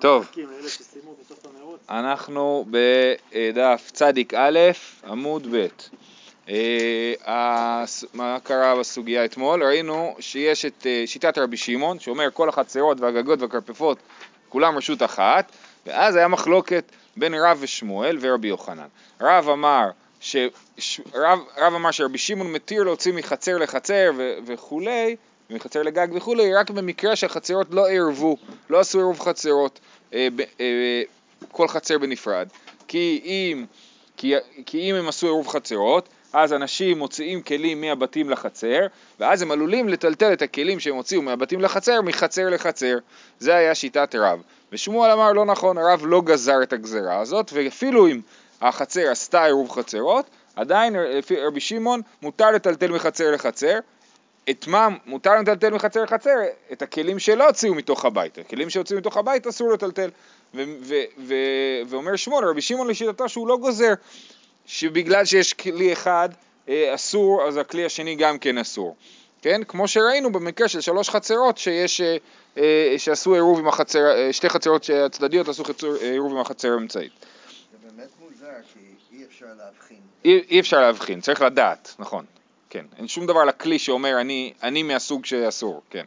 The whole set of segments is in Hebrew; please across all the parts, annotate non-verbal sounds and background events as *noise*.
טוב, אנחנו בדף צדיק א', עמוד ב'. אה, מה קרה בסוגיה אתמול? ראינו שיש את אה, שיטת רבי שמעון, שאומר כל החצרות והגגות והכרפפות כולם רשות אחת, ואז היה מחלוקת בין רב ושמואל ורבי יוחנן. רב אמר, ש... רב, רב אמר שרבי שמעון מתיר להוציא מחצר לחצר ו... וכולי, מחצר לגג וכולי, רק במקרה שהחצרות לא עירבו, לא עשו עירוב חצרות, אה, אה, כל חצר בנפרד. כי אם, כי, כי אם הם עשו עירוב חצרות, אז אנשים מוציאים כלים מהבתים לחצר, ואז הם עלולים לטלטל את הכלים שהם הוציאו מהבתים לחצר, מחצר לחצר. זה היה שיטת רב. ושמואל אמר לא נכון, הרב לא גזר את הגזרה הזאת, ואפילו אם החצר עשתה עירוב חצרות, עדיין לפי רבי שמעון מותר לטלטל מחצר לחצר, את מה מותר לטלטל מחצר לחצר? את הכלים שלא הוציאו מתוך הבית. הכלים שהוציאו מתוך הבית אסור לטלטל. ואומר שמואל, רבי שמעון לשיטתו שהוא לא גוזר, שבגלל שיש כלי אחד אה, אסור, אז הכלי השני גם כן אסור. כן? כמו שראינו במקרה של שלוש חצרות שיש, אה, אה, שעשו עירוב עם החצר, שתי חצרות הצדדיות עשו עירוב עם החצר האמצעית. זה באמת מוזר, כי אי אפשר להבחין. אי, אי אפשר להבחין, צריך לדעת, נכון. כן, אין שום דבר לכלי שאומר אני, אני מהסוג שאסור, כן.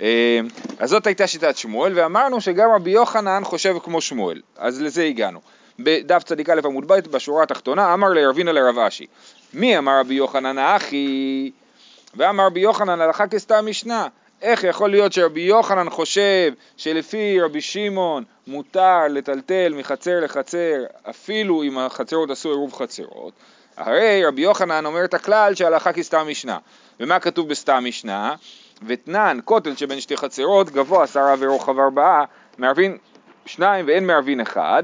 אה, אז זאת הייתה שיטת שמואל, ואמרנו שגם רבי יוחנן חושב כמו שמואל, אז לזה הגענו. בדף צדיק א' עמוד ב' בשורה התחתונה אמר לירבינה לרב אשי מי אמר רבי יוחנן האחי ואמר רבי יוחנן הלכה כסתם משנה איך יכול להיות שרבי יוחנן חושב שלפי רבי שמעון מותר לטלטל מחצר לחצר אפילו אם החצרות עשו עירוב חצרות הרי רבי יוחנן אומר את הכלל שהלכה כסתם משנה. ומה כתוב בסתם משנה? ותנן, כותל שבין שתי חצרות, גבוה עשרה ורוחב ארבעה, מערבין שניים ואין מערבין אחד.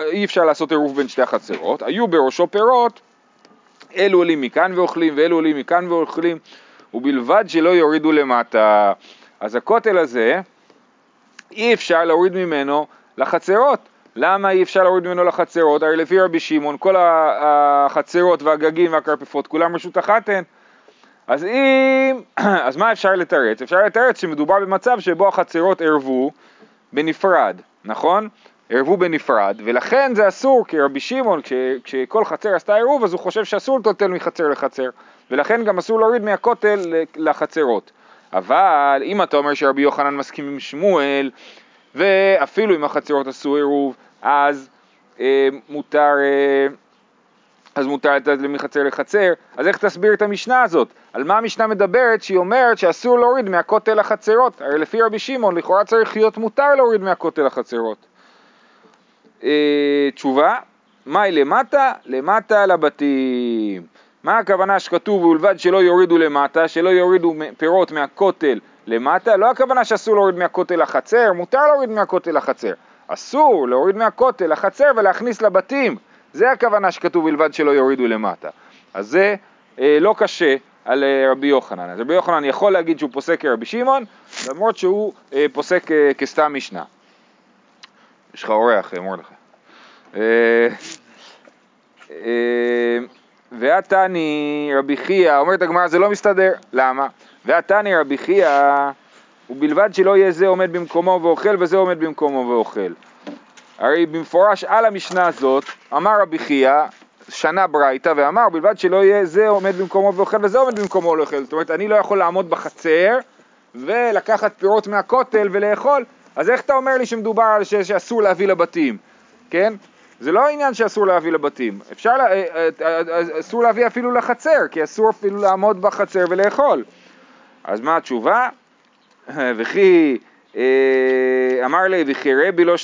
אי אפשר לעשות עירוב בין שתי החצרות. היו בראשו פירות, אלו עולים מכאן ואוכלים ואלו עולים מכאן ואוכלים, ובלבד שלא יורידו למטה. אז הכותל הזה, אי אפשר להוריד ממנו לחצרות. למה אי אפשר להוריד ממנו לחצרות? הרי לפי רבי שמעון כל החצרות והגגים והכרפפות כולם רשות אחת הן. אז אם, *clears throat* אז מה אפשר לתרץ? אפשר לתרץ שמדובר במצב שבו החצרות ערבו בנפרד, נכון? ערבו בנפרד, ולכן זה אסור, כי רבי שמעון, כש, כשכל חצר עשתה עירוב, אז הוא חושב שאסור לטלטל מחצר לחצר, ולכן גם אסור להוריד מהכותל לחצרות. אבל אם אתה אומר שרבי יוחנן מסכים עם שמואל, ואפילו אם החצרות עשו עירוב, אז אה, מותר, אה, אז מותר לתת מחצר לחצר, אז איך תסביר את המשנה הזאת? על מה המשנה מדברת שהיא אומרת שאסור להוריד מהכותל לחצרות? הרי לפי רבי שמעון לכאורה צריך להיות מותר להוריד מהכותל לחצרות. אה, תשובה, מהי למטה? למטה לבתים. מה הכוונה שכתוב ובלבד שלא יורידו למטה, שלא יורידו פירות מהכותל למטה? לא הכוונה שאסור להוריד מהכותל לחצר, מותר להוריד מהכותל לחצר. אסור להוריד מהכותל לחצר ולהכניס לבתים. זה הכוונה שכתוב בלבד שלא יורידו למטה. אז זה אה, לא קשה על אה, רבי יוחנן. אז רבי יוחנן יכול להגיד שהוא פוסק כרבי שמעון, למרות שהוא אה, פוסק אה, כסתם משנה. יש לך אורח, אה, מרדכי. אה, אה, ועתני רבי חייא, אומרת הגמרא זה לא מסתדר, למה? ועתני רבי חייא ובלבד שלא יהיה זה עומד במקומו ואוכל וזה עומד במקומו ואוכל. הרי במפורש על המשנה הזאת אמר רבי חייא, שנה ברייתא ואמר בלבד שלא יהיה זה עומד במקומו ואוכל וזה עומד במקומו ואוכל. זאת אומרת אני לא יכול לעמוד בחצר ולקחת פירות מהכותל ולאכול, אז איך אתה אומר לי שמדובר על. שאסור להביא לבתים, כן? זה לא העניין שאסור להביא לבתים, אפשר. אה, אה, אה, אסור להביא אפילו לחצר, כי אסור אפילו לעמוד בחצר ולאכול. אז מה התשובה? *laughs* וכי אמר לי וכי רבי לא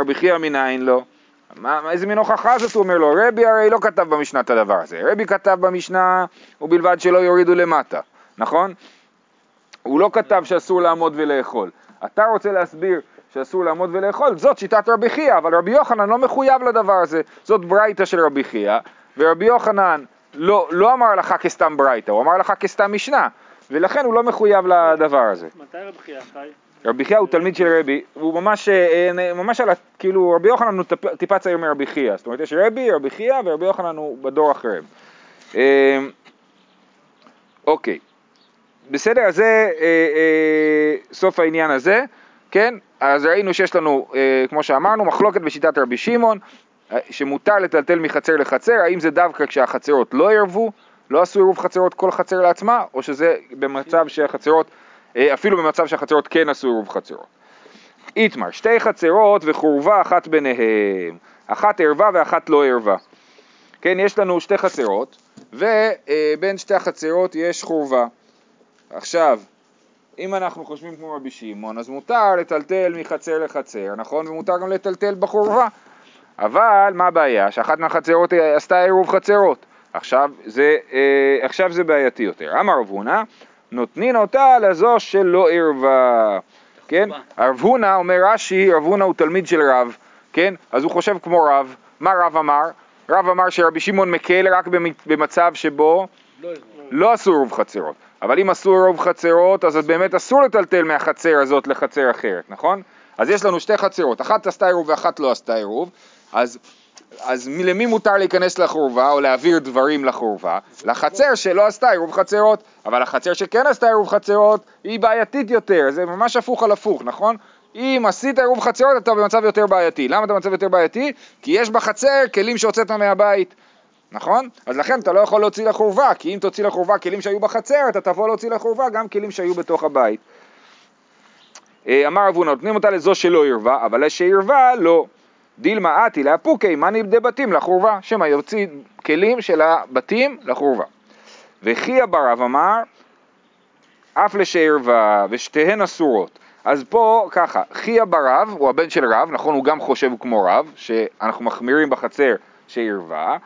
רבי חייא מנין לו מה, איזה מין הוכחה זאת הוא אומר לו רבי הרי לא כתב במשנה את הדבר הזה רבי כתב במשנה ובלבד שלא יורידו למטה נכון? הוא לא כתב שאסור לעמוד ולאכול אתה רוצה להסביר שאסור לעמוד ולאכול זאת שיטת רבי חייא אבל רבי יוחנן לא מחויב לדבר הזה זאת ברייתא של רבי חייא ורבי יוחנן לא, לא אמר לך כסתם ברייתא הוא אמר לך כסתם משנה ולכן הוא לא מחויב לדבר הזה. מתי רבי חייא חי? רבי חייא הוא תלמיד של רבי, הוא ממש, אה, ממש על, כאילו רבי יוחנן הוא טיפה צעיר מרבי חייא, זאת אומרת יש רבי, רבי חייא ורבי יוחנן הוא בדור אחריהם. אה, אוקיי, בסדר, אז זה אה, סוף העניין הזה, כן? אז ראינו שיש לנו, אה, כמו שאמרנו, מחלוקת בשיטת רבי שמעון, אה, שמותר לטלטל מחצר לחצר, האם זה דווקא כשהחצרות לא ערבו, לא עשו עירוב חצרות כל חצר לעצמה, או שזה במצב שהחצרות, אה, אפילו במצב שהחצרות כן עשו עירוב חצרות. איתמר, שתי חצרות וחורבה אחת ביניהם, אחת ערווה ואחת לא ערווה. כן, יש לנו שתי חצרות, ובין שתי החצרות יש חורבה. עכשיו, אם אנחנו חושבים כמו רבי שמעון, אז מותר לטלטל מחצר לחצר, נכון? ומותר גם לטלטל בחורבה. אבל מה הבעיה? שאחת מהחצרות עשתה עירוב חצרות. עכשיו זה, אה, עכשיו זה בעייתי יותר. אמר רב הונא, נותנין אותה לזו שלא ערבה. כן? רב הונא, אומר רש"י, רב הונא הוא תלמיד של רב, כן? אז הוא חושב כמו רב. מה רב אמר? רב אמר שרבי שמעון מקל רק במצב שבו לא, לא עשו עירוב חצרות. אבל אם עשו עירוב חצרות, אז באמת אסור לטלטל מהחצר הזאת לחצר אחרת, נכון? אז יש לנו שתי חצרות, אחת עשתה עירוב ואחת לא עשתה עירוב, אז, אז למי מותר להיכנס לחורבה או להעביר דברים לחורבה? לחצר שלא עשתה עירוב חצרות, אבל החצר שכן עשתה עירוב חצרות היא בעייתית יותר, זה ממש הפוך על הפוך, נכון? אם עשית עירוב חצרות אתה במצב יותר בעייתי. למה אתה במצב יותר בעייתי? כי יש בחצר כלים שהוצאת מהבית. נכון? אז לכן אתה לא יכול להוציא לחורבה, כי אם תוציא לחורבה כלים שהיו בחצר, אתה תבוא להוציא לחורבה גם כלים שהיו בתוך הבית. אה, אמר אבונה, נותנים אותה לזו שלא ערווה, אבל לשערווה לא. דילמה אתי לאפוקי, מאני בתים לחורבה, שמא יוציא כלים של הבתים לחורבה. וכי ברב אמר, אף לשערווה, ושתיהן אסורות. אז פה ככה, חייא ברב הוא הבן של רב, נכון הוא גם חושב כמו רב, שאנחנו מחמירים בחצר שערווה,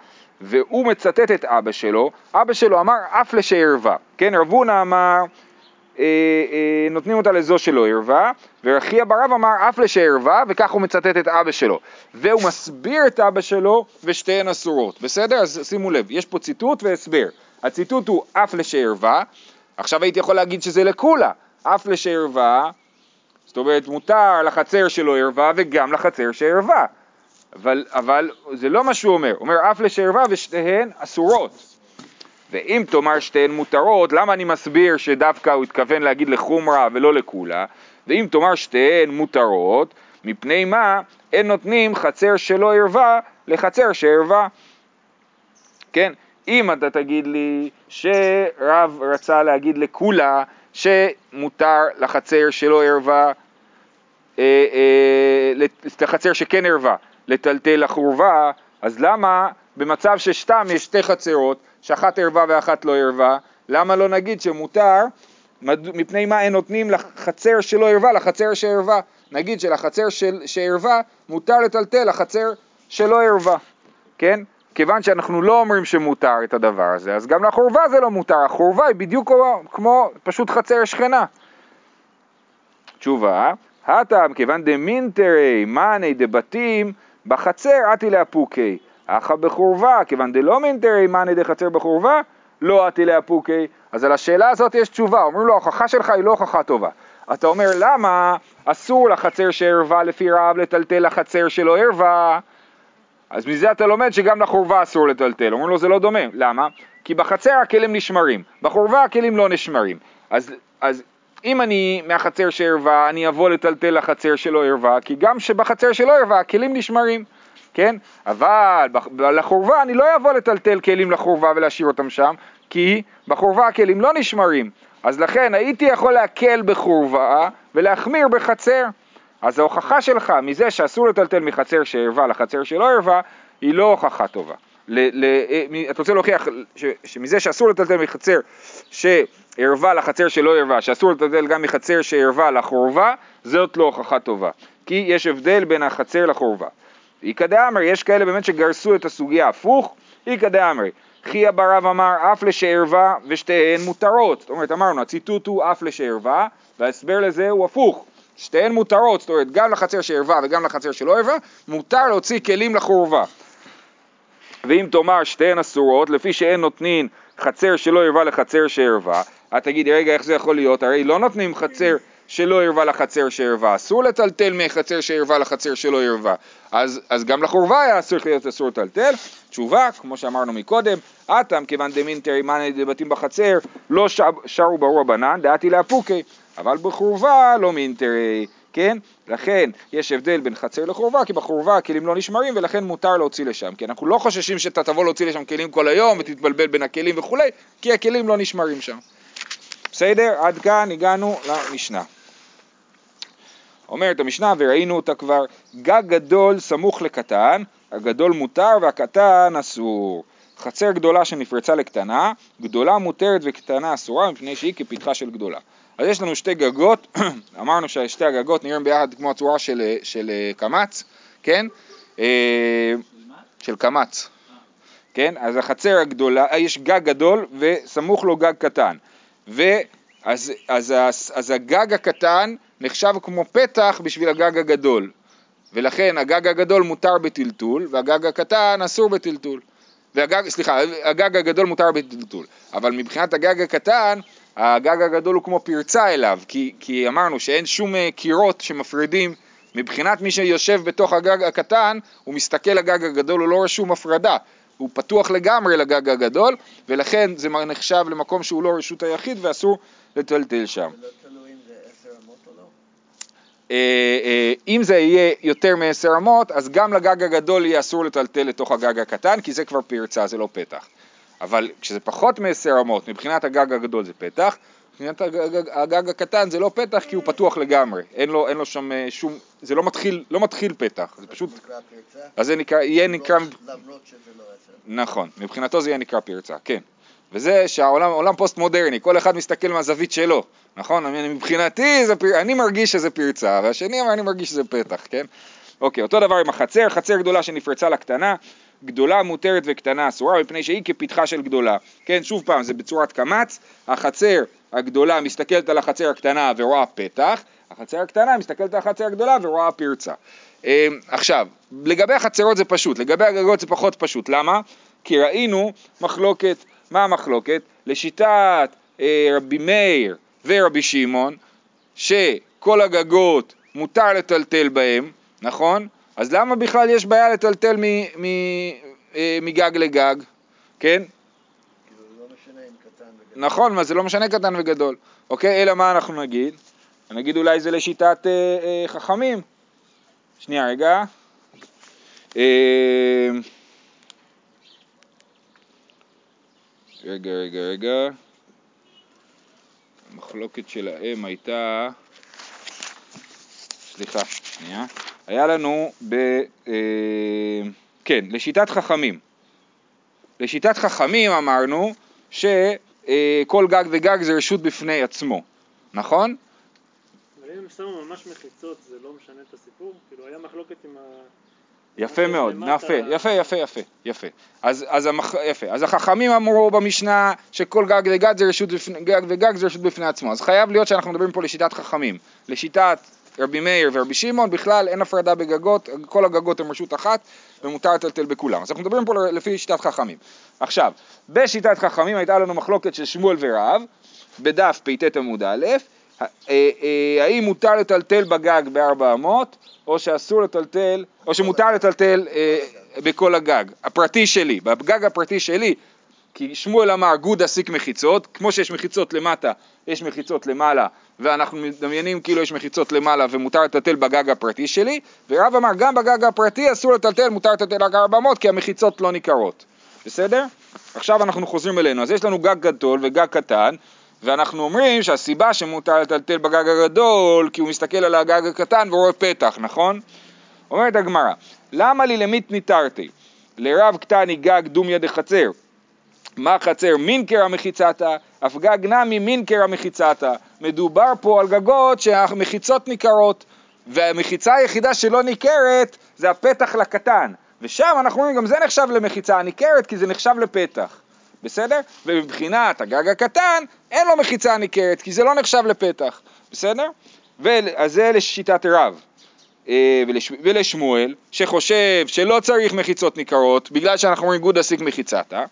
והוא מצטט את אבא שלו, אבא שלו אמר אף לשערווה, כן, רב הונא אמר אה, אה, נותנים אותה לזו שלא ערווה, ורחי ברב אמר אף לשערווה, וכך הוא מצטט את אבא שלו. והוא מסביר את אבא שלו, ושתיהן אסורות. בסדר? אז שימו לב, יש פה ציטוט והסבר. הציטוט הוא אף לשערווה, עכשיו הייתי יכול להגיד שזה לכולה, אף לשערווה, זאת אומרת מותר לחצר שלא ערווה וגם לחצר שערווה. אבל, אבל זה לא מה שהוא אומר, הוא אומר אף לשערווה ושתיהן אסורות. ואם תאמר שתיהן מותרות, למה אני מסביר שדווקא הוא התכוון להגיד לחומרה ולא לכולה? ואם תאמר שתיהן מותרות, מפני מה אין נותנים חצר שלא ערווה לחצר שערווה. כן, אם אתה תגיד לי שרב רצה להגיד לכולה שמותר לחצר שלא ערווה, אה, אה, לחצר שכן ערווה, לטלטל לחורבה, אז למה במצב שסתם יש שתי חצרות, שאחת ערווה ואחת לא ערווה, למה לא נגיד שמותר, מפני מה אין נותנים לחצר שלא ערווה לחצר שערווה? נגיד שלחצר של, שערווה מותר לטלטל לחצר שלא ערווה, כן? כיוון שאנחנו לא אומרים שמותר את הדבר הזה, אז גם לחורבה זה לא מותר, החורבה היא בדיוק כמו, כמו פשוט חצר שכנה. תשובה, הטעם כיוון דמינטרי מאני דבתים בחצר אתי לאפוקי, אחא בחורבה, כיוון דלא מינטרי מאני דחצר בחורבה, לא אתי לאפוקי. אז על השאלה הזאת יש תשובה, אומרים לו ההוכחה שלך היא לא הוכחה טובה. אתה אומר למה אסור לחצר שערבה לפי רב לטלטל לחצר שלא ערבה? אז מזה אתה לומד שגם לחורבה אסור לטלטל. אומרים לו זה לא דומה, למה? כי בחצר הכלים נשמרים, בחורבה הכלים לא נשמרים. אז, אז אם אני מהחצר שערבה, אני אבוא לטלטל לחצר שלא ערבה, כי גם שבחצר שלא ערבה הכלים נשמרים, כן? אבל לחורבה אני לא אבוא לטלטל כלים לחורבה ולהשאיר אותם שם, כי בחורבה הכלים לא נשמרים. אז לכן הייתי יכול להקל בחורבה ולהחמיר בחצר. אז ההוכחה שלך מזה שאסור לטלטל מחצר שערבה לחצר שלא ערבה, היא לא הוכחה טובה. ל, ל, אה, אתה רוצה להוכיח ש, שמזה שאסור לטלטל מחצר שערבה לחצר שלא ערבה, שאסור לטלטל גם מחצר שערבה לחורבה, זאת לא הוכחה טובה. כי יש הבדל בין החצר לחורבה. איכא דאמרי, יש כאלה באמת שגרסו את הסוגיה הפוך, איכא דאמרי, חייא ברב אמר אף לשערבה ושתיהן מותרות, זאת אומרת אמרנו הציטוט הוא אף לשערבה וההסבר לזה הוא הפוך, שתיהן מותרות, זאת אומרת גם לחצר שערבה וגם לחצר שלא ערבה, מותר להוציא כלים לחורבה. ואם תאמר שתיהן אסורות, לפי שאין נותנין חצר שלא ערבה לחצר שערבה, את תגידי רגע איך זה יכול להיות, הרי לא נותנים חצר שלא ערבה לחצר שערבה, אסור לטלטל מחצר שערבה לחצר שלא ערבה, אז, אז גם לחורבה היה אסור להיות אסור לטלטל, תשובה, כמו שאמרנו מקודם, אטם כיוון דמינטרי מאני דבתים בחצר, לא שרו ברור הבנן, דעתי לאפוקי, אבל בחורבה לא מינטרי, כן? לכן יש הבדל בין חצר לחורבה, כי בחורבה הכלים לא נשמרים ולכן מותר להוציא לשם, כי אנחנו לא חוששים שאתה תבוא להוציא לשם כלים כל היום ותתבלבל בין הכלים וכולי, כי הכלים לא נשמרים שם. בסדר? עד כאן הגענו למשנה. אומרת המשנה, וראינו אותה כבר, גג גדול סמוך לקטן, הגדול מותר והקטן אסור. חצר גדולה שנפרצה לקטנה, גדולה מותרת וקטנה אסורה מפני שהיא כפתחה של גדולה. אז יש לנו שתי גגות, *clears throat* אמרנו ששתי הגגות נראים ביחד כמו הצורה של, של אה, קמץ, כן? אה, של קמץ, כן? אז החצר הגדולה, אה, יש גג גדול וסמוך לו גג קטן. ואז אז, אז, אז הגג הקטן נחשב כמו פתח בשביל הגג הגדול, ולכן הגג הגדול מותר בטלטול והגג הקטן אסור בטלטול. והגג, סליחה, הגג הגדול מותר בטלטול, אבל מבחינת הגג הקטן, הגג הגדול הוא כמו פרצה אליו, כי, כי אמרנו שאין שום אה, קירות שמפרידים, מבחינת מי שיושב בתוך הגג הקטן, הוא מסתכל לגג הגדול, הוא לא רשום הפרדה, הוא פתוח לגמרי לגג הגדול, ולכן זה נחשב למקום שהוא לא רשות היחיד ואסור לטלטל שם. אם זה יהיה יותר מעשר אמות, אז גם לגג הגדול יהיה אסור לטלטל לתוך הגג הקטן, כי זה כבר פרצה, זה לא פתח. אבל כשזה פחות מעשר אמות, מבחינת הגג הגדול זה פתח, מבחינת הגג, הגג הקטן זה לא פתח כי הוא פתוח לגמרי, אין לו, אין לו שם אה, שום, זה לא מתחיל, לא מתחיל פתח, זה פשוט, זה נקרא פרצה? אז זה נקרא, יהיה נקרא, לא. נכון, מבחינתו זה יהיה נקרא פרצה, כן. וזה שהעולם עולם פוסט מודרני, כל אחד מסתכל מהזווית שלו, נכון? אני, מבחינתי, זה, פר- אני מרגיש שזה פרצה, והשני אומר אני מרגיש שזה פתח, כן? אוקיי, אותו דבר עם החצר, חצר גדולה שנפרצה לקטנה, גדולה מותרת וקטנה אסורה, מפני שהיא כפתחה של גדולה. כן, שוב פעם, זה בצורת קמץ, החצר הגדולה מסתכלת על החצר הקטנה ורואה פתח, החצר הקטנה מסתכלת על החצר הגדולה ורואה פרצה. אה, עכשיו, לגבי החצרות זה פשוט, לגבי הגגות זה פחות פשוט, למה? כי ראינו מחלוקת, מה המחלוקת? לשיטת אה, רבי מאיר ורבי שמעון, שכל הגגות מותר לטלטל בהם, נכון? אז למה בכלל יש בעיה לטלטל אה, מגג לגג, כן? נכון, מה זה לא משנה קטן וגדול, אוקיי? אלא מה אנחנו נגיד? נגיד אולי זה לשיטת אה, אה, חכמים. שנייה רגע. אה, רגע, רגע, רגע. המחלוקת שלהם הייתה... סליחה, שנייה. היה לנו ב... אה, כן, לשיטת חכמים. לשיטת חכמים אמרנו שכל גג וגג זה רשות בפני עצמו, נכון? אבל אם הם שמו ממש מחיצות זה לא משנה את הסיפור? כאילו היה מחלוקת עם ה... יפה מאוד. יפה, יפה, יפה, יפה, יפה. אז, אז, המח... יפה. אז החכמים אמרו במשנה שכל גג וגג זה רשות בפני, גג וגג זה רשות בפני עצמו. אז חייב להיות שאנחנו מדברים פה לשיטת חכמים. לשיטת רבי מאיר ורבי שמעון בכלל אין הפרדה בגגות, כל הגגות הם רשות אחת ומותר לטלטל בכולם. אז אנחנו מדברים פה לפי שיטת חכמים. עכשיו, בשיטת חכמים הייתה לנו מחלוקת של שמואל ורב, בדף פט עמוד א', אה, אה, האם מותר לטלטל בגג בארבע אמות, או שאסור לטלטל, או שמותר לטלטל אה, בכל הגג, הפרטי שלי, בגג הפרטי שלי, כי שמואל אמר גוד אסיק מחיצות, כמו שיש מחיצות למטה, יש מחיצות למעלה, ואנחנו מדמיינים כאילו יש מחיצות למעלה ומותר לטלטל בגג הפרטי שלי, ורב אמר גם בגג הפרטי אסור לטלטל, מותר לטלטל רק ארבע אמות, כי המחיצות לא ניכרות, בסדר? עכשיו אנחנו חוזרים אלינו, אז יש לנו גג גדול וגג קטן, ואנחנו אומרים שהסיבה שמותר לטלטל בגג הגדול, כי הוא מסתכל על הגג הקטן ורואה פתח, נכון? אומרת הגמרא, למה לי למית ניתרתי? לרב קטני גג דומיה דחצר. מה חצר מינקר המחיצתה, אף גג נמי מינקר המחיצתה. מדובר פה על גגות שהמחיצות ניכרות, והמחיצה היחידה שלא ניכרת זה הפתח לקטן. ושם אנחנו אומרים גם זה נחשב למחיצה הניכרת כי זה נחשב לפתח. בסדר? ומבחינת הגג הקטן אין לו מחיצה ניכרת כי זה לא נחשב לפתח. בסדר? אז זה לשיטת רב. אה, ולש, ולשמואל, שחושב שלא צריך מחיצות ניכרות, בגלל שאנחנו אומרים גוד אסיק מחיצתה,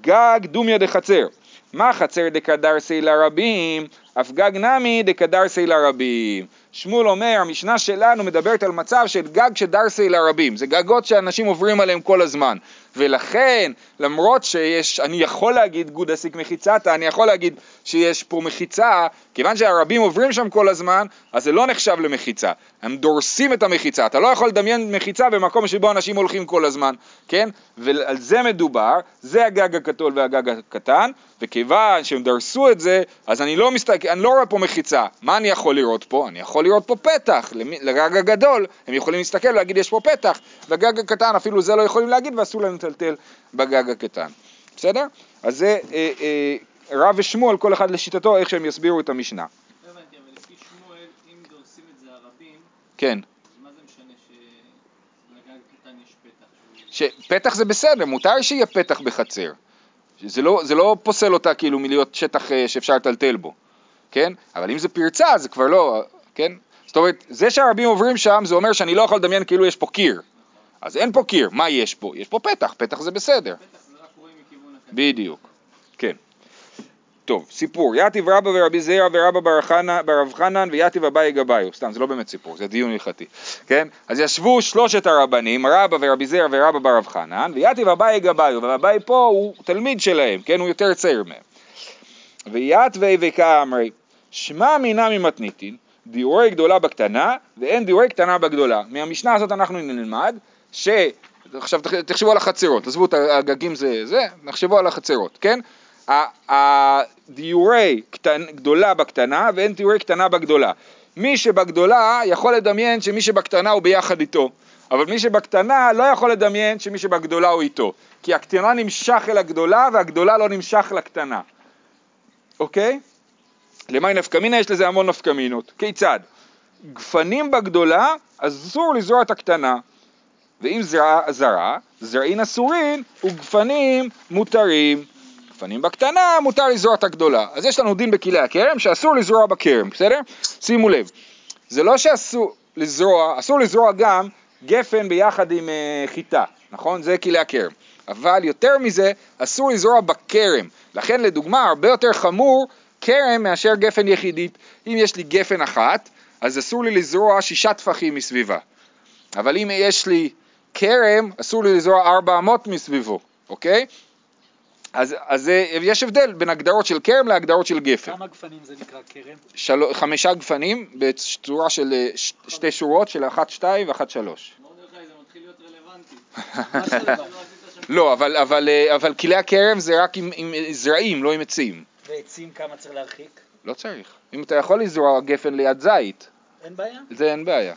גג דומיה דחצר. מה חצר דקדרסי לרבים, אף גג נמי דקדרסי לרבים. שמואל אומר, המשנה שלנו מדברת על מצב של גג שדרסי לרבים, זה גגות שאנשים עוברים עליהם כל הזמן, ולכן, למרות שיש, אני יכול להגיד גוד אסיק מחיצתה, אני יכול להגיד שיש פה מחיצה, כיוון שהרבים עוברים שם כל הזמן, אז זה לא נחשב למחיצה. הם דורסים את המחיצה. אתה לא יכול לדמיין מחיצה במקום שבו אנשים הולכים כל הזמן, כן? ועל זה מדובר, זה הגג הגדול והגג הקטן, וכיוון שהם דרסו את זה, אז אני לא מסתכל, אני לא רואה פה מחיצה. מה אני יכול לראות פה? אני יכול לראות פה פתח, לגג הגדול, הם יכולים להסתכל ולהגיד יש פה פתח, והגג הקטן אפילו זה לא יכולים להגיד ואסור להם לטלטל בגג הקטן. בסדר? אז זה אה, אה, רב ושמואל, כל אחד לשיטתו, איך שהם יסבירו את המשנה. לא הבנתי, אבל לפי שמואל, אם דורסים את זה הרבים, כן. מה זה משנה שלגג קטן יש פתח? שפתח זה בסדר, מותר שיהיה פתח בחצר. זה לא, זה לא פוסל אותה כאילו מלהיות שטח אה, שאפשר לטלטל בו, כן? אבל אם זה פרצה זה כבר לא, כן? זאת אומרת, זה שהרבים עוברים שם זה אומר שאני לא יכול לדמיין כאילו יש פה קיר. אז אין פה קיר, מה יש פה? יש פה פתח, פתח זה בסדר. פתח זה רק רואים מכיוון הקטן. בדיוק, כן. טוב, סיפור, יתיב רבא ורבי זירא ורבא ברב חנן ויתיב אביי גבאיו, סתם, זה לא באמת סיפור, זה דיון הלכתי, כן? אז ישבו שלושת הרבנים, רבא ורבי זירא ורבא ברב חנן, ויתיב אביי גבאיו, ואביי פה הוא תלמיד שלהם, כן? הוא יותר צעיר מהם. ויתווי וקאמרי, שמע מינה ממתניתין, דיורי גדולה בקטנה, ואין דיורי קטנה בגדולה. מהמשנה הזאת אנחנו נלמד, ש... עכשיו תח- תחשבו על החצרות, עזבו את הגגים זה זה, נחשבו על החצרות, כן? הדיורי קטן, גדולה בקטנה ואין דיורי קטנה בגדולה. מי שבגדולה יכול לדמיין שמי שבקטנה הוא ביחד איתו, אבל מי שבקטנה לא יכול לדמיין שמי שבגדולה הוא איתו, כי הקטנה נמשך אל הגדולה והגדולה לא נמשך לקטנה, אוקיי? למאי נפקא מינה יש לזה המון נפקא מינות. כיצד? גפנים בגדולה, אסור לזרוע את הקטנה. ואם זרע, זרע, זרעין אסורין וגפנים מותרים. גפנים בקטנה, מותר לזרוע את הגדולה. אז יש לנו דין בכלי הכרם שאסור לזרוע בכרם, בסדר? שימו לב, זה לא שאסור לזרוע, אסור לזרוע גם גפן ביחד עם uh, חיטה, נכון? זה כלי הכרם. אבל יותר מזה, אסור לזרוע בכרם. לכן לדוגמה, הרבה יותר חמור כרם מאשר גפן יחידית. אם יש לי גפן אחת, אז אסור לי לזרוע שישה טפחים מסביבה. אבל אם יש לי כרם, אסור לי לזרוע ארבע אמות מסביבו, אוקיי? אז, אז אה, יש הבדל בין הגדרות של כרם להגדרות של גפן. כמה גפנים זה נקרא כרם? של... חמישה גפנים בצורה של אה, ש... שתי שורות של אחת שתיים ואחת שלוש. *laughs* לא אבל, אבל, אה, אבל כלי הכרם זה רק עם, עם זרעים, לא עם עצים. ועצים כמה צריך להרחיק? לא צריך. אם אתה יכול לזרוע גפן ליד זית, אין בעיה? זה אין בעיה.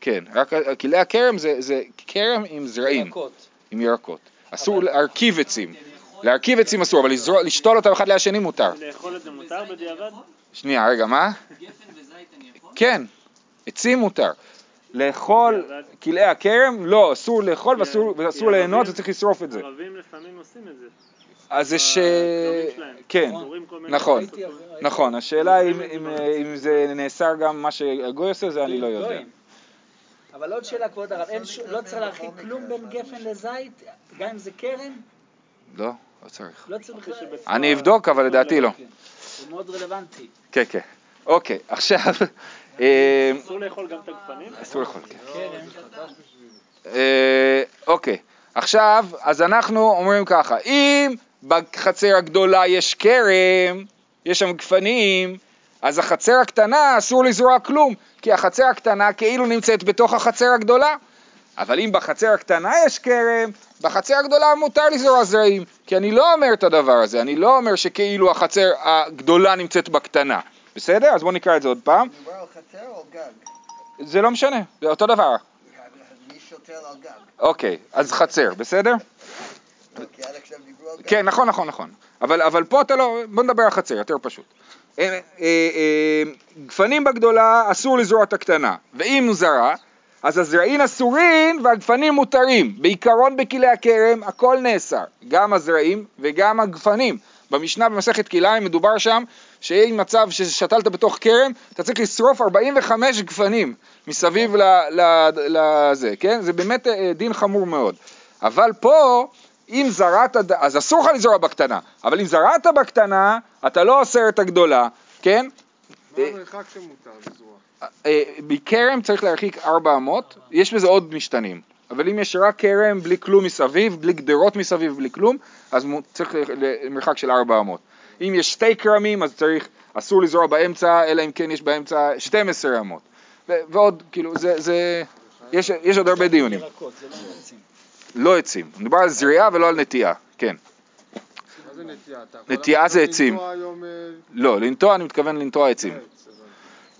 כן, רק כלי הכרם זה, זה כרם עם זרעים, ירקות. עם ירקות. אסור להרכיב עצים. להרכיב עצים אסור, אבל לשתול אותם אחד ליד השני מותר. לאכול את זה מותר בדיעבד? שנייה, רגע, מה? גפן וזית אני יכול? כן, עצים מותר. לאכול כלאי הכרם, לא, אסור לאכול ואסור, ליהנות וצריך לשרוף את זה. ערבים לפעמים עושים את זה. אז יש... בכרמים שלהם. כן, נכון. נכון, השאלה אם, זה נאסר גם מה שהגוי עושה, זה אני לא יודע. אבל עוד שאלה, כבוד הרב, ש- לא צריך להרחיק כלום בין גפן לזית? גם אם זה כרם? לא, לא צריך. לא צריך בכלל. שבצורה- אני אבדוק, אבל לדעתי לא. כן. זה מאוד רלוונטי. כן, כן. אוקיי, עכשיו... *laughs* אה, אסור לאכול גם את הגפנים? אסור לאכול, כן. כרם. אה, אוקיי, עכשיו, אז אנחנו אומרים ככה, אם בחצר הגדולה יש כרם, יש שם גפנים, אז החצר הקטנה אסור לזרוע כלום, כי החצר הקטנה כאילו נמצאת בתוך החצר הגדולה. אבל אם בחצר הקטנה יש כרם, בחצר הגדולה מותר לזרוע זרעים, כי אני לא אומר את הדבר הזה, אני לא אומר שכאילו החצר הגדולה נמצאת בקטנה. בסדר? אז בואו נקרא את זה עוד פעם. מדובר על חצר או גג? זה לא משנה, זה אותו דבר. מי שותל על גג? אוקיי, אז חצר, בסדר? גג. כן, נכון, נכון, נכון. אבל, אבל פה אתה לא, בוא נדבר על חצר, יותר פשוט. אה, אה, אה, גפנים בגדולה אסור לזרוע את הקטנה, ואם הוא זרע, אז הזרעין אסורין והגפנים מותרים. בעיקרון בכלי הכרם הכל נאסר, גם הזרעים וגם הגפנים. במשנה במסכת כלאיים מדובר שם שאם מצב ששתלת בתוך כרם, אתה צריך לשרוף 45 גפנים מסביב לזה, כן? זה באמת אה, דין חמור מאוד. אבל פה, אם זרעת, אז אסור לך לזרוע בקטנה, אבל אם זרעת בקטנה, אתה לא אוסר את הגדולה, כן? מה המרחק שמותר לזרוע? אה, מכרם צריך להרחיק 400, יש בזה עוד משתנים, אבל אם יש רק כרם בלי כלום מסביב, בלי גדרות מסביב, בלי כלום, אז צריך למרחק של 400. אם יש שתי כרמים אז צריך, אסור לזרוע באמצע, אלא אם כן יש באמצע 12 רמות. ו- ועוד, כאילו, זה, זה, יש, יש עוד הרבה דיונים. ירקות, זה לא עצים. לא עצים, מדובר על זריעה ולא על נטיעה, כן. מה זה יכול נטייה זה עצים. אה, לא, לנטוע אני מתכוון לנטוע עצים. עץ, הבנתי.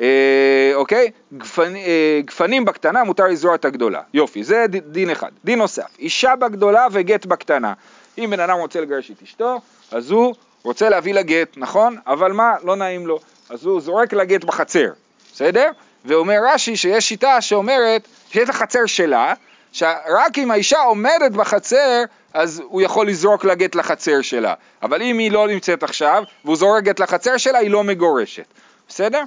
אה, אוקיי? גפנ, אה, גפנים בקטנה מותר לזרוע את הגדולה. יופי, זה דין אחד. דין נוסף, אישה בגדולה וגט בקטנה. אם בן אדם רוצה לגרש את אשתו, אז הוא רוצה להביא לה גט, נכון? אבל מה? לא נעים לו. אז הוא זורק לה גט בחצר, בסדר? ואומר רש"י שיש שיטה שאומרת שיש לה חצר שלה, שרק אם האישה עומדת בחצר, אז הוא יכול לזרוק לה גט לחצר שלה. אבל אם היא לא נמצאת עכשיו, והוא זורק גט לחצר שלה, היא לא מגורשת. בסדר?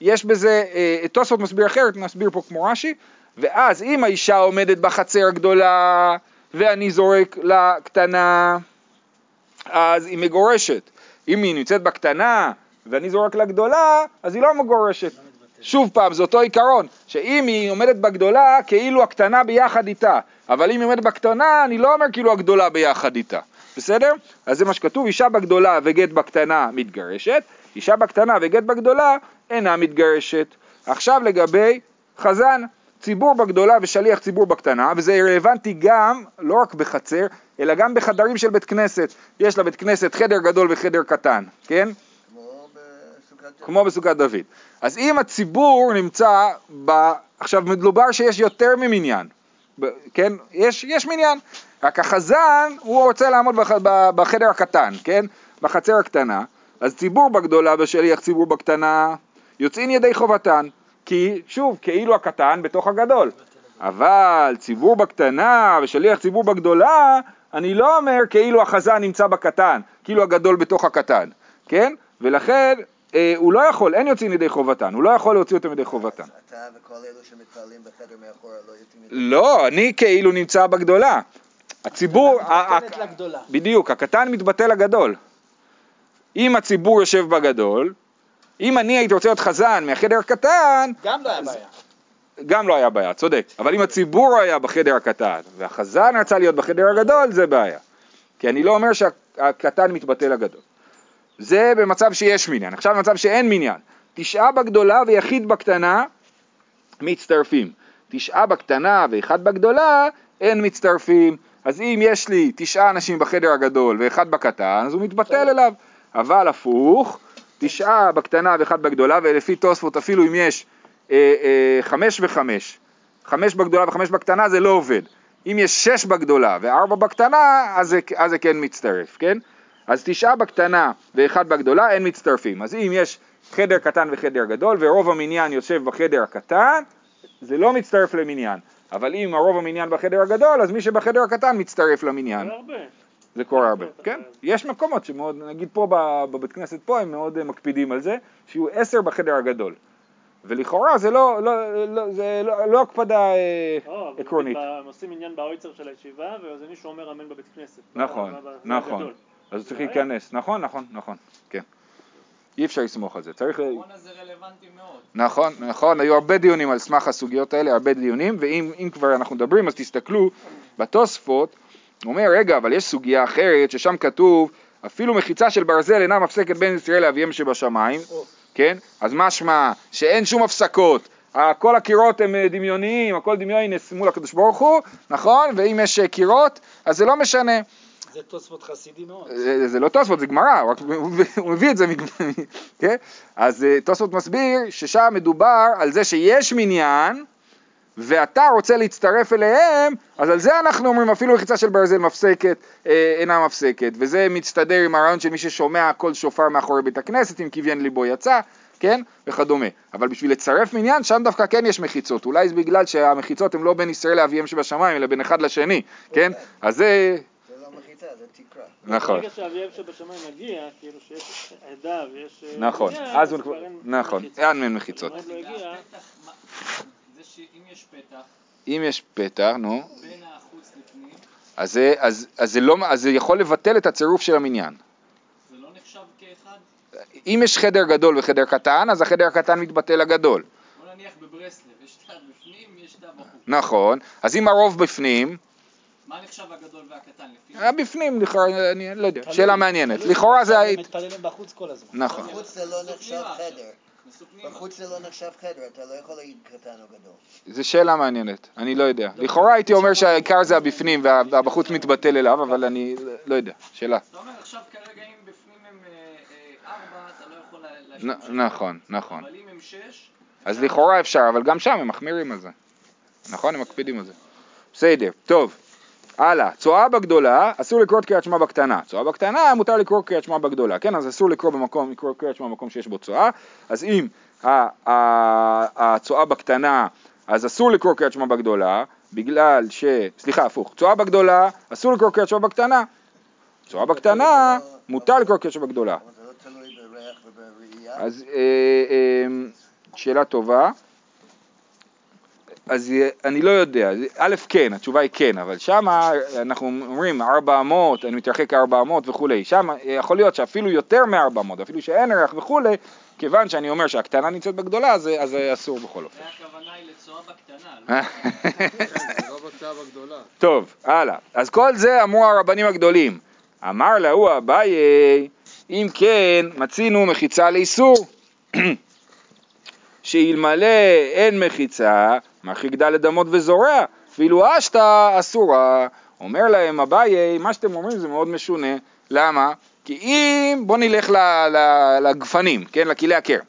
יש בזה, אה, תוספות מסביר אחרת, נסביר פה כמו רש"י, ואז אם האישה עומדת בחצר הגדולה ואני זורק לקטנה, אז היא מגורשת. אם היא נמצאת בקטנה ואני זורק לגדולה, אז היא לא מגורשת. שוב פעם, זה אותו עיקרון, שאם היא עומדת בגדולה, כאילו הקטנה ביחד איתה, אבל אם היא עומדת בקטנה, אני לא אומר כאילו הגדולה ביחד איתה, בסדר? אז זה מה שכתוב, אישה בגדולה וגט בקטנה מתגרשת, אישה בקטנה וגט בגדולה אינה מתגרשת. עכשיו לגבי חזן, ציבור בגדולה ושליח ציבור בקטנה, וזה רלוונטי גם, לא רק בחצר, אלא גם בחדרים של בית כנסת. יש לבית כנסת חדר גדול וחדר קטן, כן? כמו בסוכת... דוד. אז אם הציבור נמצא ב... עכשיו מדובר שיש יותר ממניין, ב- כן? יש, יש מניין, רק החזן הוא רוצה לעמוד בח... בחדר הקטן, כן? בחצר הקטנה, אז ציבור בגדולה ושליח ציבור בקטנה יוצאין ידי חובתן, כי שוב, כאילו הקטן בתוך הגדול. אבל ציבור בקטנה ושליח ציבור בגדולה, אני לא אומר כאילו החזן נמצא בקטן, כאילו הגדול בתוך הקטן, כן? ולכן הוא לא יכול, אין יוצאים ידי חובתן, הוא לא יכול להוציא אותם ידי חובתן. אתה וכל אלו שמתפללים בחדר מאחורה לא יוצאים מזה. לא, אני כאילו נמצא בגדולה. הציבור. בדיוק, הקטן מתבטא לגדול. אם הציבור יושב בגדול, אם אני הייתי רוצה להיות חזן מהחדר הקטן, גם לא היה בעיה. גם לא היה בעיה, צודק. אבל אם הציבור היה בחדר הקטן והחזן רצה להיות בחדר הגדול, זה בעיה. כי אני לא אומר שהקטן מתבטא לגדול. זה במצב שיש מניין. עכשיו במצב שאין מניין. תשעה בגדולה ויחיד בקטנה מצטרפים. תשעה בקטנה ואחד בגדולה אין מצטרפים. אז אם יש לי תשעה אנשים בחדר הגדול ואחד בקטן, אז הוא מתבטל אליו. אבל הפוך, תשעה בקטנה ואחד בגדולה, ולפי תוספות אפילו אם יש אה, אה, חמש וחמש, חמש בגדולה וחמש בקטנה זה לא עובד. אם יש שש בגדולה וארבע בקטנה, אז זה, אז זה כן מצטרף, כן? אז תשעה בקטנה ואחד בגדולה אין מצטרפים. אז אם יש חדר קטן וחדר גדול ורוב המניין יושב בחדר הקטן, זה לא מצטרף למניין. אבל אם הרוב המניין בחדר הגדול, אז מי שבחדר הקטן מצטרף למניין. זה הרבה. זה קורה הרבה, כן. יש מקומות שמאוד, נגיד פה בבית כנסת פה, הם מאוד אה, מקפידים על זה, שיהיו עשר בחדר הגדול. ולכאורה זה לא, לא, לא, זה לא, לא הקפדה אה, לא, עקרונית. הם עושים עניין באויצר של הישיבה, ואז מישהו אומר אמן בבית כנסת. נכון, נכון. אז הוא צריך זה להיכנס, נכון, נכון, נכון, כן. אי אפשר לסמוך על זה, צריך... הקורונה זה רלוונטי מאוד. נכון, נכון, היו הרבה דיונים על סמך הסוגיות האלה, הרבה דיונים, ואם אם כבר אנחנו מדברים אז תסתכלו בתוספות, הוא אומר, רגע, אבל יש סוגיה אחרת ששם כתוב, אפילו מחיצה של ברזל אינה מפסקת בין ישראל לאביהם שבשמיים, כן? אז משמע שאין שום הפסקות, ה- כל הקירות הם אה, דמיוניים, הכל דמיוני מול הקדוש ברוך הוא, נכון? ואם יש אה, קירות, אז זה לא משנה. תוספות חסידי מאוד. זה, זה לא תוספות, זה גמרא, הוא מביא את זה, *laughs* כן? אז אה, תוספות מסביר ששם מדובר על זה שיש מניין ואתה רוצה להצטרף אליהם, אז על זה אנחנו אומרים אפילו לחיצה של ברזל מפסקת אה, אינה מפסקת, וזה מצטדר עם הרעיון של מי ששומע קול שופר מאחורי בית הכנסת, אם כיוון ליבו יצא, כן? וכדומה. אבל בשביל לצרף מניין, שם דווקא כן יש מחיצות, אולי זה בגלל שהמחיצות הן לא בין ישראל לאביהם שבשמיים, אלא בין אחד לשני, כן? אז זה... זה זה תקרה. נכון. ברגע שהאביב שבשמיים מגיע, כאילו שיש עדה ויש... אה, נכון, אז הוא כבר נכון. אין מן מחיצות. לא זה שאם יש פתח אם יש פתח, נו, בין החוץ לפנים, אז זה, אז, אז, זה לא, אז זה יכול לבטל את הצירוף של המניין. זה לא נחשב כאחד? אם יש חדר גדול וחדר קטן, אז החדר הקטן מתבטל לגדול. בוא נניח בברסלב, יש תא בפנים, יש תא בחוץ. נכון, אז אם הרוב בפנים, מה נחשב הגדול והקטן לפי היה בפנים, לכאורה, אני לא יודע, שאלה מעניינת. לכאורה זה... הם מתפללים בחוץ כל הזמן. נכון. בחוץ זה לא נחשב. חדר. בחוץ זה לא נחשב חדר, אתה לא יכול להגיד קטן או גדול. זו שאלה מעניינת, אני לא יודע. לכאורה הייתי אומר שהעיקר זה הבפנים וה- והבחוץ מתבטל אליו, אבל אני לא יודע, שאלה. אתה אומר עכשיו כרגע אם בפנים הם אה, אה, ארבע, אתה לא יכול לה- להשתמש נ- נכון, נכון. אבל אם הם שש, אז לכאורה אפשר, אבל גם שם הם מחמירים על זה. נכון? הם מקפידים על זה. בסדר, טוב. הלאה, צואה בגדולה, אסור לקרוא את קריאת שמע בקטנה. צואה בקטנה, מותר לקרוא קריאת שמע בגדולה. כן, אז אסור לקרוא במקום, לקרוא קריאת שמע במקום שיש בו צואה. אז אם הצואה בקטנה, אז אסור לקרוא קריאת שמע בגדולה, בגלל ש... סליחה, הפוך. צואה בגדולה, אסור לקרוא קריאת שמע בקטנה. צואה בקטנה, מותר לקרוא קריאת שמע בגדולה. לא. אז אה, אה, שאלה טובה. אז אה, אני לא יודע, א' כן, התשובה היא כן, אבל שם אנחנו אומרים 400, אני מתרחק 400 וכולי, שם יכול להיות שאפילו יותר מ-400, אפילו שאין ריח וכולי, כיוון שאני אומר שהקטנה נמצאת בגדולה, אז, זה אסור בכל אופן. והכוונה היא לצואה בקטנה, לא? זה לא. טוב, הלאה. אז כל זה אמרו הרבנים הגדולים. אמר להוא אביי, אם כן, מצינו מחיצה לאיסור. *clears throat* שאלמלא אין מחיצה, מרחיק דלת אמות וזורע, ואילו אשתא אסורה. אומר להם אביי, מה שאתם אומרים זה מאוד משונה. למה? כי אם, בוא נלך לגפנים, כן, לכלי הכרם.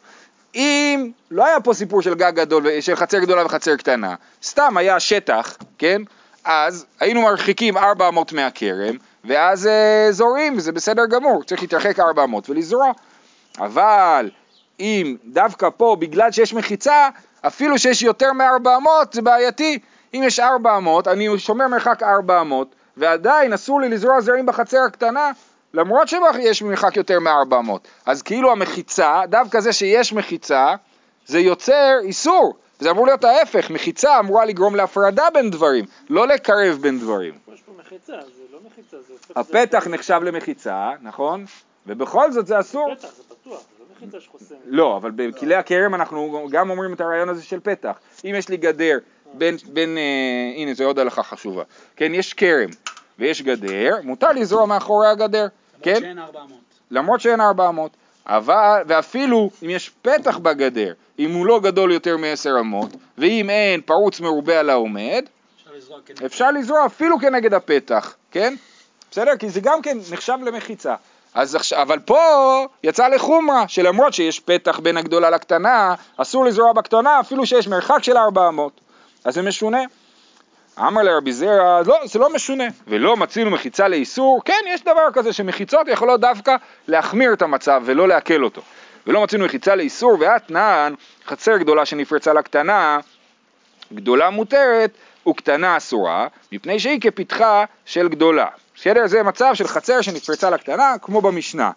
אם לא היה פה סיפור של גג גדול, של חצר גדולה וחצר קטנה, סתם היה שטח, כן? אז היינו מרחיקים 400 מהכרם, ואז אה, זורעים, וזה בסדר גמור, צריך להתרחק 400 ולזרוע. אבל אם דווקא פה, בגלל שיש מחיצה, אפילו שיש יותר מ-400 זה בעייתי. אם יש 400, אני שומר מרחק 400, ועדיין אסור לי לזרוע זרעים בחצר הקטנה, למרות שיש מרחק יותר מ-400. אז כאילו המחיצה, דווקא זה שיש מחיצה, זה יוצר איסור. זה אמור להיות ההפך, מחיצה אמורה לגרום להפרדה בין דברים, לא לקרב בין דברים. יש פה מחיצה, זה לא מחיצה, זה הופך... הפתח נחשב למחיצה, נכון? ובכל זאת זה אסור. פתח, זה מחיצה שחוסמת. לא, אבל בכלי הכרם אנחנו גם אומרים את הרעיון הזה של פתח. אם יש לי גדר בין, בין אה, הנה זו עוד הלכה חשובה. כן, יש כרם ויש גדר, מותר לזרוע מאחורי הגדר, כן? שאין 400. למרות שאין 400. אבל, ואפילו אם יש פתח בגדר, אם הוא לא גדול יותר מ-10 אמות, ואם אין פרוץ מרובה על העומד, אפשר לזרוע כנגד. אפשר לזרוע אפילו כנגד הפתח, כן? בסדר? כי זה גם כן נחשב למחיצה. אז עכשיו, אבל פה יצא לחומרה, שלמרות שיש פתח בין הגדולה לקטנה, אסור לזרוע בקטנה אפילו שיש מרחק של 400. אז זה משונה. אמר לרבי זרע, לא, זה לא משונה. ולא מצינו מחיצה לאיסור, כן, יש דבר כזה שמחיצות יכולות דווקא להחמיר את המצב ולא להקל אותו. ולא מצינו מחיצה לאיסור, ואתנן, חצר גדולה שנפרצה לקטנה, גדולה מותרת וקטנה אסורה, מפני שהיא כפתחה של גדולה. בסדר? זה מצב של חצר שנפרצה לקטנה, כמו במשנה.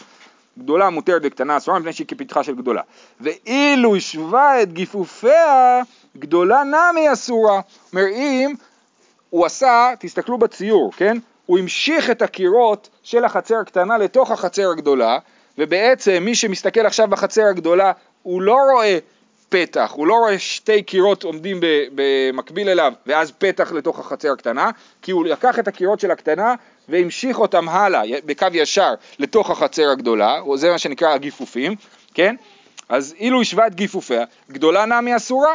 גדולה מותרת וקטנה אסורה, מפני שהיא כפתחה של גדולה. ואילו השווה את גיפופיה, גדולה נמי אסורה. אומר, אם הוא עשה, תסתכלו בציור, כן? הוא המשיך את הקירות של החצר הקטנה לתוך החצר הגדולה, ובעצם מי שמסתכל עכשיו בחצר הגדולה, הוא לא רואה פתח, הוא לא רואה שתי קירות עומדים במקביל אליו ואז פתח לתוך החצר הקטנה, כי הוא לקח את הקירות של הקטנה והמשיך אותם הלאה בקו ישר לתוך החצר הגדולה, זה מה שנקרא הגיפופים, כן? אז אילו השווה את גיפופיה, גדולה נמי אסורה.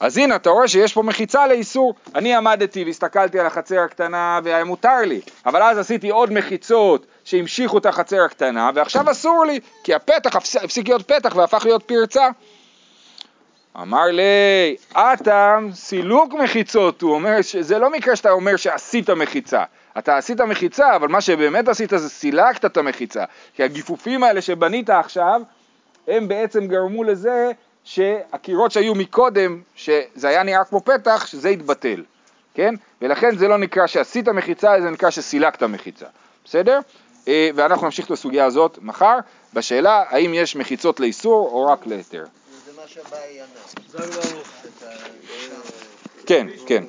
אז הנה, אתה רואה שיש פה מחיצה לאיסור. אני עמדתי והסתכלתי על החצר הקטנה והיה מותר לי, אבל אז עשיתי עוד מחיצות שהמשיכו את החצר הקטנה, ועכשיו אסור לי, כי הפתח הפס- הפסיק להיות פתח והפך להיות פרצה. אמר לי, אטם סילוק מחיצות, הוא אומר שזה לא מקרה שאתה אומר שעשית מחיצה, אתה עשית מחיצה, אבל מה שבאמת עשית זה סילקת את המחיצה, כי הגיפופים האלה שבנית עכשיו, הם בעצם גרמו לזה שהקירות שהיו מקודם, שזה היה נראה כמו פתח, שזה התבטל, כן? ולכן זה לא נקרא שעשית מחיצה, זה נקרא שסילקת מחיצה, בסדר? אה, ואנחנו נמשיך את הסוגיה הזאת מחר, בשאלה האם יש מחיצות לאיסור או רק להיתר. זה מה שבאי ענה. זה ברור. את ה- כן, כן.